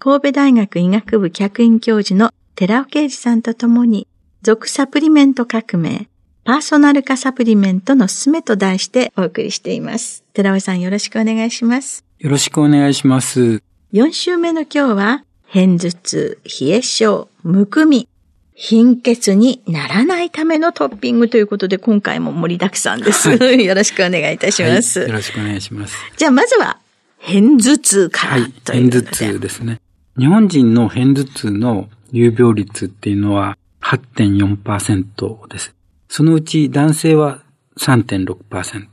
神戸大学医学部客員教授の寺尾啓二さんと共に、属サプリメント革命、パーソナル化サプリメントのすすめと題してお送りしています。寺尾さんよろしくお願いします。よろしくお願いします。4週目の今日は、偏頭痛、冷え症、むくみ、貧血にならないためのトッピングということで、今回も盛りだくさんです。はい、よろしくお願いいたします、はい、よろしくお願いします。じゃあ、まずは、偏頭痛から、はい、偏頭痛ですね。日本人の偏頭痛の有病率っていうのは8.4%です。そのうち男性は3.6%、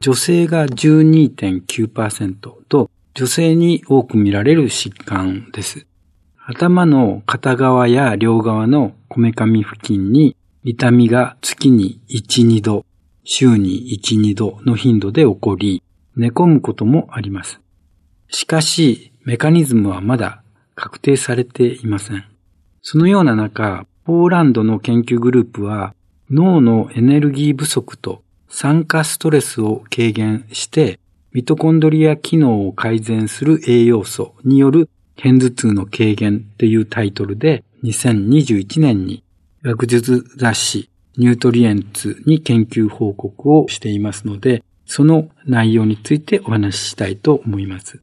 女性が12.9%と女性に多く見られる疾患です。頭の片側や両側のこめかみ付近に痛みが月に1、2度、週に1、2度の頻度で起こり、寝込むこともあります。しかし、メカニズムはまだ確定されていません。そのような中、ポーランドの研究グループは脳のエネルギー不足と酸化ストレスを軽減してミトコンドリア機能を改善する栄養素による偏頭痛の軽減というタイトルで2021年に学術雑誌ニュートリエンツに研究報告をしていますので、その内容についてお話ししたいと思います。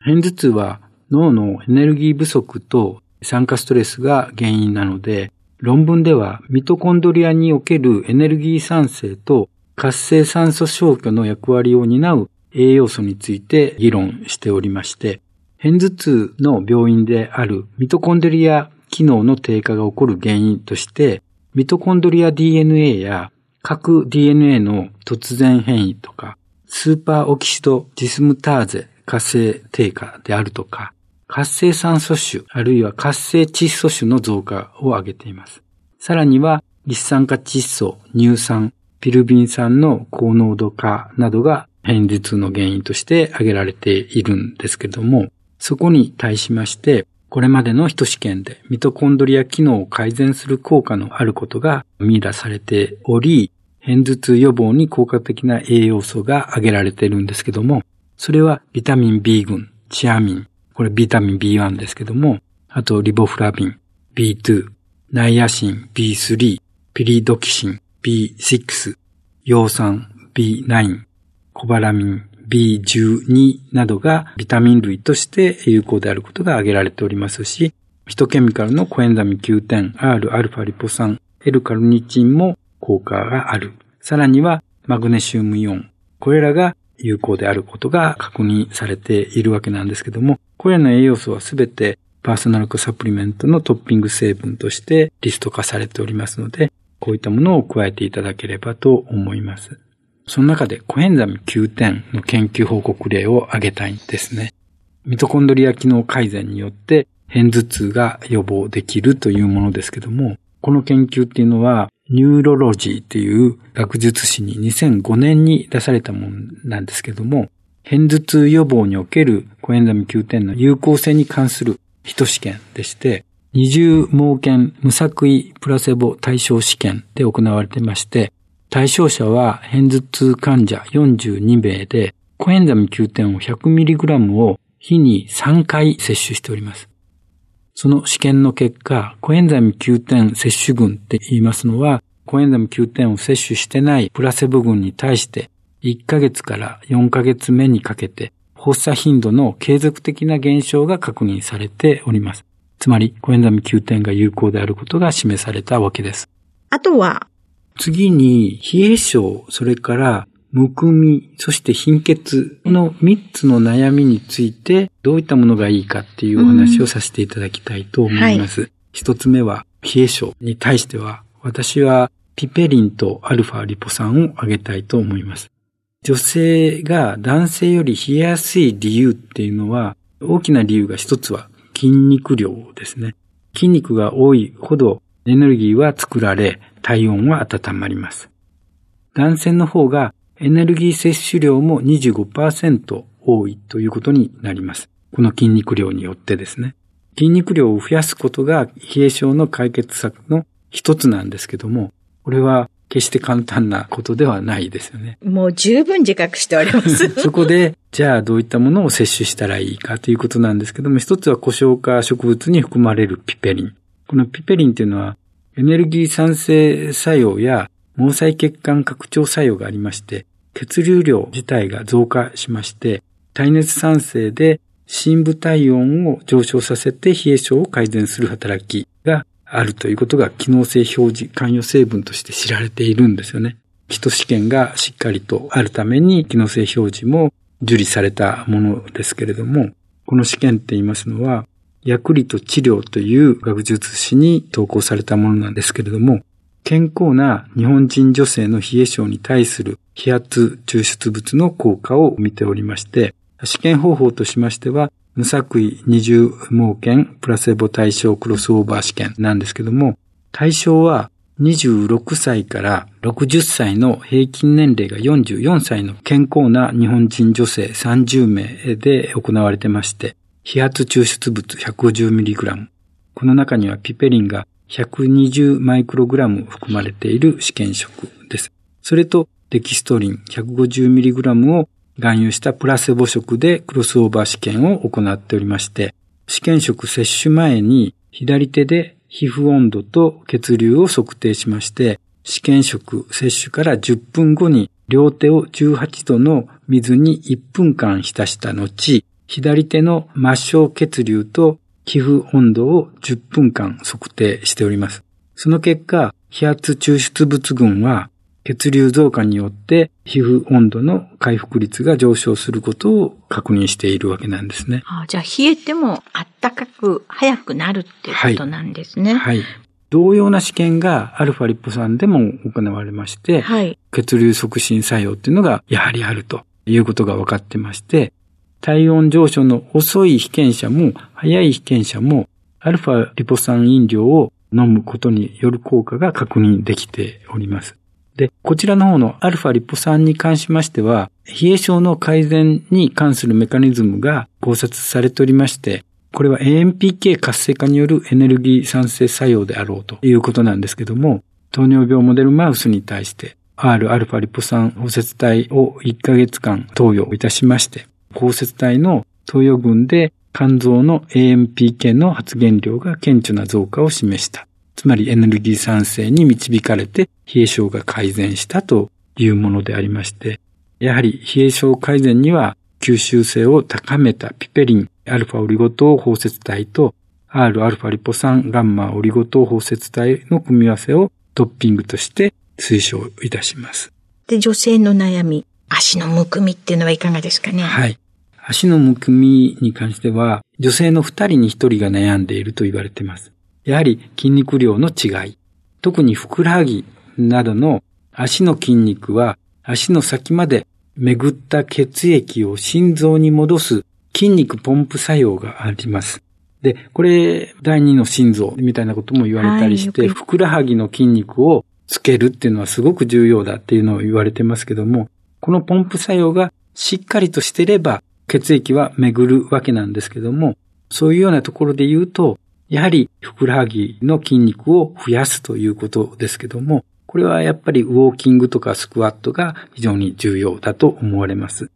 偏頭痛は脳のエネルギー不足と酸化ストレスが原因なので、論文ではミトコンドリアにおけるエネルギー酸性と活性酸素消去の役割を担う栄養素について議論しておりまして、偏頭痛の病院であるミトコンドリア機能の低下が起こる原因として、ミトコンドリア DNA や核 DNA の突然変異とか、スーパーオキシドジスムターゼ活性低下であるとか、活性酸素種、あるいは活性窒素種の増加を挙げています。さらには、一酸化窒素、乳酸、ピルビン酸の高濃度化などが偏頭痛の原因として挙げられているんですけども、そこに対しまして、これまでの人試験でミトコンドリア機能を改善する効果のあることが見出されており、偏頭痛予防に効果的な栄養素が挙げられているんですけども、それはビタミン B 群、チアミン、これビタミン B1 ですけども、あとリボフラビン、B2、ナイアシン B3、ピリドキシン B6、葉酸 B9、コバラミン B12 などがビタミン類として有効であることが挙げられておりますし、ヒトケミカルのコエンザミ Q10、Rα リポ酸、L カルニチンも効果がある。さらにはマグネシウムイオン。これらが有効であることが確認されているわけなんですけども、これらの栄養素はすべてパーソナル化サプリメントのトッピング成分としてリスト化されておりますので、こういったものを加えていただければと思います。その中でコエンザミ Q10 の研究報告例を挙げたいんですね。ミトコンドリア機能改善によって偏頭痛が予防できるというものですけども、この研究っていうのは、 Neurology っていう学術誌に2005年に出されたものなんですけども、偏頭痛予防におけるコエンザミ Q10 の有効性に関するヒト試験でして、二重盲検無作為プラセボ対象試験で行われていまして、対象者は偏頭痛患者42名で、コエンザミ Q10 を 100mg を日に3回摂取しております。その試験の結果、コエンザミ Q10 摂取群って言いますのは、コエンザミ Q10 を摂取してないプラセボ群に対して、1ヶ月から4ヶ月目にかけて、発作頻度の継続的な減少が確認されております。つまり、コエンザミ Q10 が有効であることが示されたわけです。あとは、次に、冷え症、それから、むくみ、そして貧血の3つの悩みについて、どういったものがいいかっていうお話をさせていただきたいと思います。一、はい、つ目は、冷え症に対しては、私はピペリンとアルファリポ酸を挙げたいと思います。女性が男性より冷えやすい理由っていうのは、大きな理由が一つは筋肉量ですね。筋肉が多いほどエネルギーは作られ、体温は温まります。男性の方がエネルギー摂取量も25%多いということになります。この筋肉量によってですね。筋肉量を増やすことが冷え症の解決策の一つなんですけども、これは決して簡単なことではないですよね。もう十分自覚しております。そこで、じゃあどういったものを摂取したらいいかということなんですけども、一つは故障化植物に含まれるピペリン。このピペリンというのはエネルギー酸性作用や毛細血管拡張作用がありまして、血流量自体が増加しまして、耐熱酸性で深部体温を上昇させて冷え症を改善する働きがあるということが機能性表示関与成分として知られているんですよね。基礎試験がしっかりとあるために機能性表示も受理されたものですけれども、この試験って言いますのは、ヤクリと治療という学術誌に投稿されたものなんですけれども、健康な日本人女性の冷え症に対する気圧抽出物の効果を見ておりまして、試験方法としましては、無作為二重盲検プラセボ対象クロスオーバー試験なんですけども、対象は26歳から60歳の平均年齢が44歳の健康な日本人女性30名で行われてまして、飛圧抽出物 150mg。この中にはピペリンが120マイクログラム含まれている試験食です。それとデキストリン 150mg を含有したプラセボ食でクロスオーバー試験を行っておりまして、試験食接種前に左手で皮膚温度と血流を測定しまして、試験食接種から10分後に両手を18度の水に1分間浸した後、左手の末梢血流と皮膚温度を10分間測定しております。その結果、気圧抽出物群は血流増加によって皮膚温度の回復率が上昇することを確認しているわけなんですね。あじゃあ冷えても暖かく早くなるっていうことなんですね。はい。はい、同様な試験がアルファリポ酸でも行われまして、はい、血流促進作用っていうのがやはりあるということが分かってまして、体温上昇の遅い被験者も早い被験者もアルファリポ酸飲料を飲むことによる効果が確認できております。で、こちらの方のアルファリポ酸に関しましては、冷え症の改善に関するメカニズムが考察されておりまして、これは AMPK 活性化によるエネルギー酸性作用であろうということなんですけども、糖尿病モデルマウスに対して Rα リポ酸包摂体を1ヶ月間投与いたしまして、包摂体の投与群で肝臓の AMPK の発現量が顕著な増加を示した。つまりエネルギー酸性に導かれて冷え症が改善したというものでありまして、やはり冷え症改善には吸収性を高めたピペリン、アルファオリゴ糖包摂体と Rα リポ酸ガンマオリゴ糖包摂体の組み合わせをトッピングとして推奨いたします。で、女性の悩み、足のむくみっていうのはいかがですかね？はい。足のむくみに関しては、女性の二人に一人が悩んでいると言われています。やはり筋肉量の違い。特にふくらはぎなどの足の筋肉は足の先まで巡った血液を心臓に戻す筋肉ポンプ作用があります。で、これ、第二の心臓みたいなことも言われたりして、はい、ふくらはぎの筋肉をつけるっていうのはすごく重要だっていうのを言われてますけども、このポンプ作用がしっかりとしてれば血液は巡るわけなんですけども、そういうようなところで言うと、やはりふくらはぎの筋肉を増やすということですけども、これはやっぱりウォーキングとかスクワットが非常に重要だと思われます。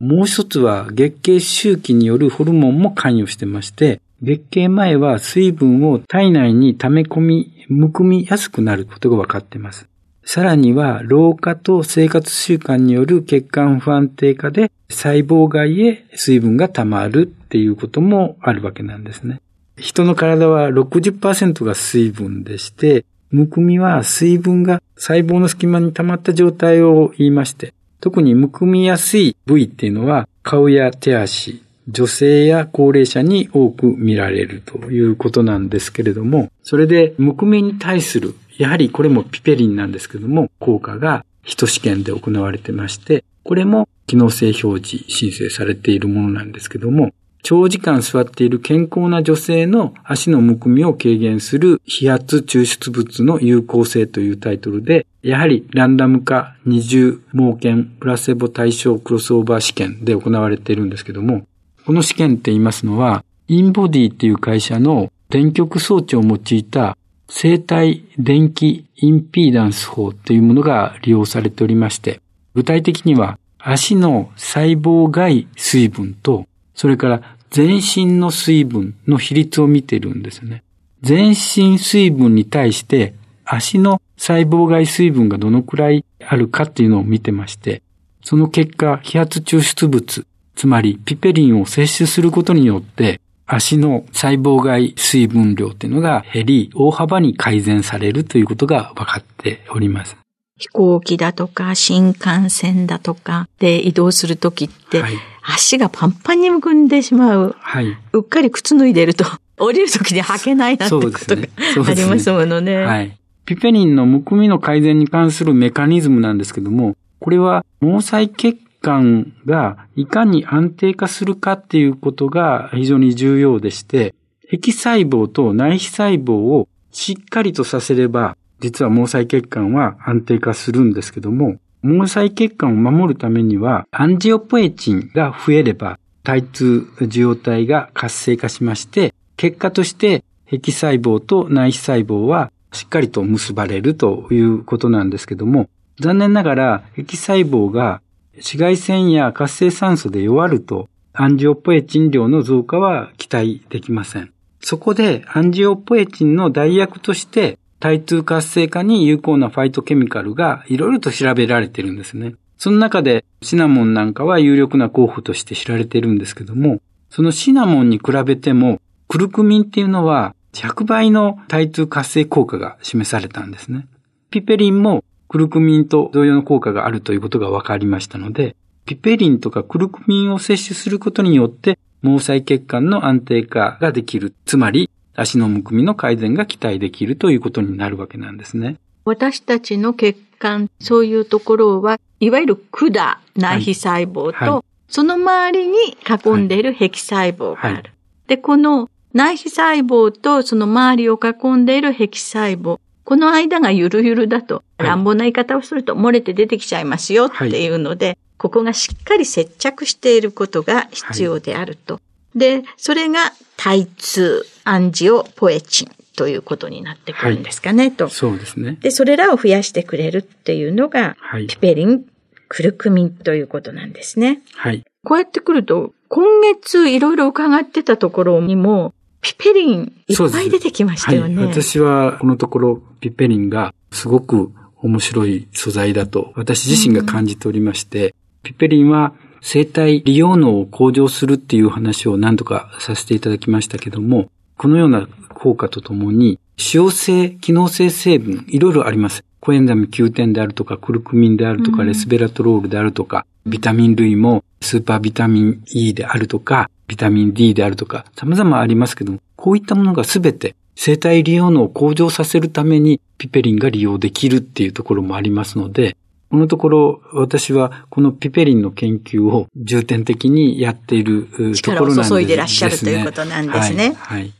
もう一つは月経周期によるホルモンも関与してまして、月経前は水分を体内に溜め込み、むくみやすくなることが分かっています。さらには、老化と生活習慣による血管不安定化で細胞外へ水分が溜まるっていうこともあるわけなんですね。人の体は60%が水分でして、むくみは水分が細胞の隙間に溜まった状態を言いまして、特にむくみやすい部位っていうのは顔や手足、女性や高齢者に多く見られるということなんですけれども、それでむくみに対するやはりこれもピペリンなんですけども、効果が人試験で行われてまして、これも機能性表示申請されているものなんですけども、長時間座っている健康な女性の足のむくみを軽減する飛圧抽出物の有効性というタイトルで、やはりランダム化二重盲検プラセボ対象クロスオーバー試験で行われているんですけども、この試験って言いますのは、インボディっていう会社の電極装置を用いた生体電気インピーダンス法というものが利用されておりまして、具体的には足の細胞外水分と、それから全身の水分の比率を見てるんですね。全身水分に対して足の細胞外水分がどのくらいあるかっていうのを見てまして、その結果、気圧抽出物、つまりピペリンを摂取することによって、足の細胞外水分量っていうのが減り、大幅に改善されるということが分かっております。飛行機だとか新幹線だとかで移動するときって、はい、足がパンパンにむくんでしまう。はい、うっかり靴脱いでると 降りるときに履けないなんてことが、ね、ありますものね。はい。ピペリンのむくみの改善に関するメカニズムなんですけども、これは毛細血管がいかに安定化するかっていうことが非常に重要でして、壁細胞と内皮細胞をしっかりとさせれば、実は毛細血管は安定化するんですけども、毛細血管を守るためには、アンジオポエチンが増えれば、体痛受容体が活性化しまして、結果として壁細胞と内皮細胞はしっかりと結ばれるということなんですけども、残念ながら壁細胞が紫外線や活性酸素で弱ると、アンジオポエチン量の増加は期待できません。そこで、アンジオポエチンの代役として、対痛活性化に有効なファイトケミカルがいろいろと調べられてるんですね。その中でシナモンなんかは有力な候補として知られてるんですけども、そのシナモンに比べても、クルクミンっていうのは100倍の対痛活性効果が示されたんですね。ピペリンもクルクミンと同様の効果があるということが分かりましたので、ピペリンとかクルクミンを摂取することによって、毛細血管の安定化ができる。つまり、足のむくみの改善が期待できるということになるわけなんですね。私たちの血管、そういうところは、いわゆる管、内皮細胞と、はいはい、その周りに囲んでいる壁細胞がある。はい、で、この内皮細胞とその周りを囲んでいる壁細胞、この間がゆるゆるだと、乱暴な言い方をすると漏れて出てきちゃいますよっていうので、はい、ここがしっかり接着していることが必要であると。はい、で、それが耐痛アンジオポエチンということになってくるんですかね、はい、と。そうですね。で、それらを増やしてくれるっていうのが、ピペリン、クルクミンということなんですね。はい。こうやってくると、今月いろいろ伺ってたところにも、ピペリンいっぱい出てきましたよね。はい、私はこのところピペリンがすごく面白い素材だと私自身が感じておりまして、うん、ピペリンは生体利用能を向上するっていう話を何度かさせていただきましたけども、このような効果とともに、使用性、機能性成分、いろいろあります。コエンザミ Q 点であるとか、クルクミンであるとか、レスベラトロールであるとか、ビタミン類もスーパービタミン E であるとか、ビタミン D であるとか、様々ありますけども、こういったものがすべて生体利用能を向上させるためにピペリンが利用できるっていうところもありますので、このところ私はこのピペリンの研究を重点的にやっているところなんですね。注いでらっしゃるということなんですね。はい。はい、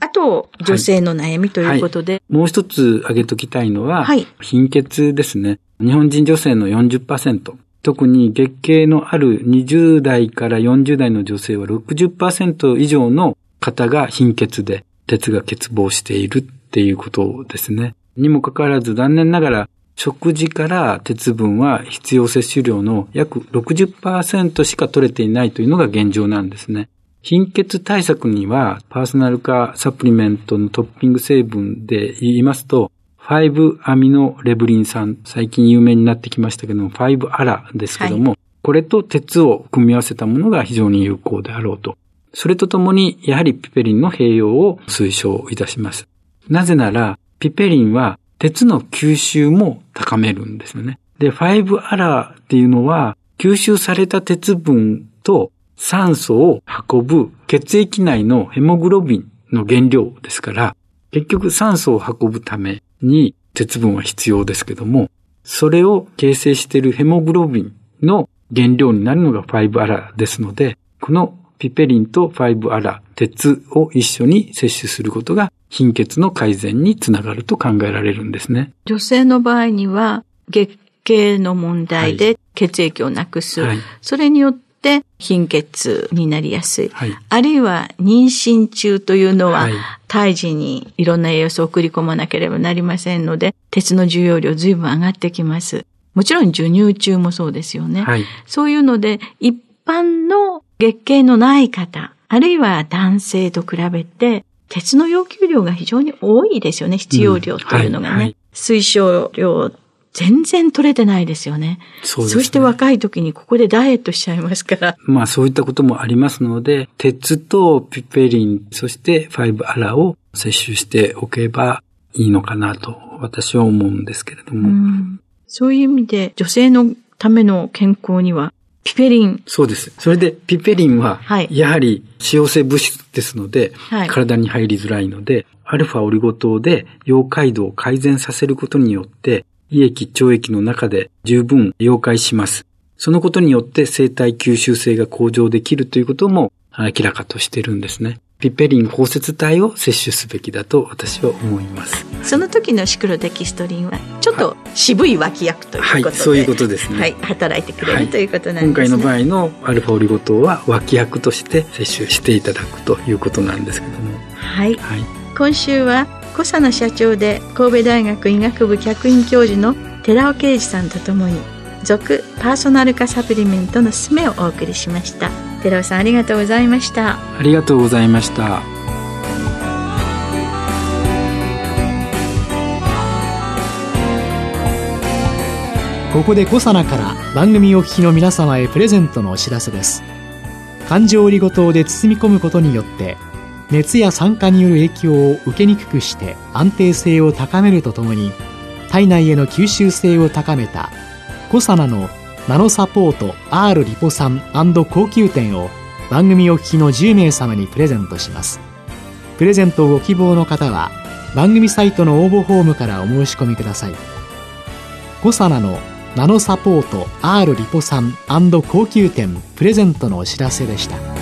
あと、女性の悩みということで。はいはい、もう一つ挙げときたいのは、貧血ですね。日本人女性の40%。特に月経のある20代から40代の女性は60%以上の方が貧血で、鉄が欠乏しているっていうことですね。にもかかわらず残念ながら食事から鉄分は必要摂取量の約60%しか取れていないというのが現状なんですね。貧血対策にはパーソナル化サプリメントのトッピング成分で言いますと、5アミノレブリン酸、最近有名になってきましたけども、5アラですけども、はい、これと鉄を組み合わせたものが非常に有効であろうと。それとともに、やはりピペリンの併用を推奨いたします。なぜなら、ピペリンは鉄の吸収も高めるんですよね。で、5アラっていうのは、吸収された鉄分と酸素を運ぶ血液内のヘモグロビンの原料ですから、結局酸素を運ぶために鉄分は必要ですけども、それを形成しているヘモグロビンの原料になるのが5アラですので、このピペリンと5アラ、鉄を一緒に摂取することが貧血の改善につながると考えられるんですね。女性の場合には月経の問題で血液をなくす。はい、それによって貧血になりやすい。はい、あるいは妊娠中というのは、胎児にいろんな栄養素を送り込まなければなりませんので、鉄の重要量随分上がってきます。もちろん授乳中もそうですよね。はい、そういうので、一般の月経のない方、あるいは男性と比べて、鉄の要求量が非常に多いですよね、必要量というのがね。うんはいはい、推奨量、全然取れてないですよね。そうですね。そして若い時にここでダイエットしちゃいますから。まあそういったこともありますので、鉄とピペリン、そして5アラを摂取しておけばいいのかなと私は思うんですけれども。うそういう意味で女性のための健康にはピペリン。そうです。それで、ピペリンは、やはり、使用性物質ですので、はい、体に入りづらいので、アルファオリゴ糖で溶解度を改善させることによって、胃液、腸液の中で十分溶解します。そのことによって生体吸収性が向上できるということも明らかとしているんですね。ピペリン包摂体を摂取すべきだと私は思います。その時のシクロデキストリンはちょっと渋い脇役ということで、はい、そういうことですね、はい、働いてくれる、はい、ということなんですね。今回の場合のアルファオリゴ糖は脇役として摂取していただくということなんですけども。はい、はい、今週は小佐野社長で神戸大学医学部客員教授の寺尾啓二さんとともに続パーソナル化サプリメントのすすめをお送りしました。寺尾さんありがとうございました。ありがとうございました。ここでコサナから番組お聞きの皆様へプレゼントのお知らせです。環状オリゴ糖で包み込むことによって熱や酸化による影響を受けにくくして安定性を高めるとともに体内への吸収性を高めたコサナのナノサポート R リポ酸高級店を番組お聞きの10名様にプレゼントします。プレゼントをご希望の方は番組サイトの応募フォームからお申し込みください。コサナのナノサポート R リポ酸高級店プレゼントのお知らせでした。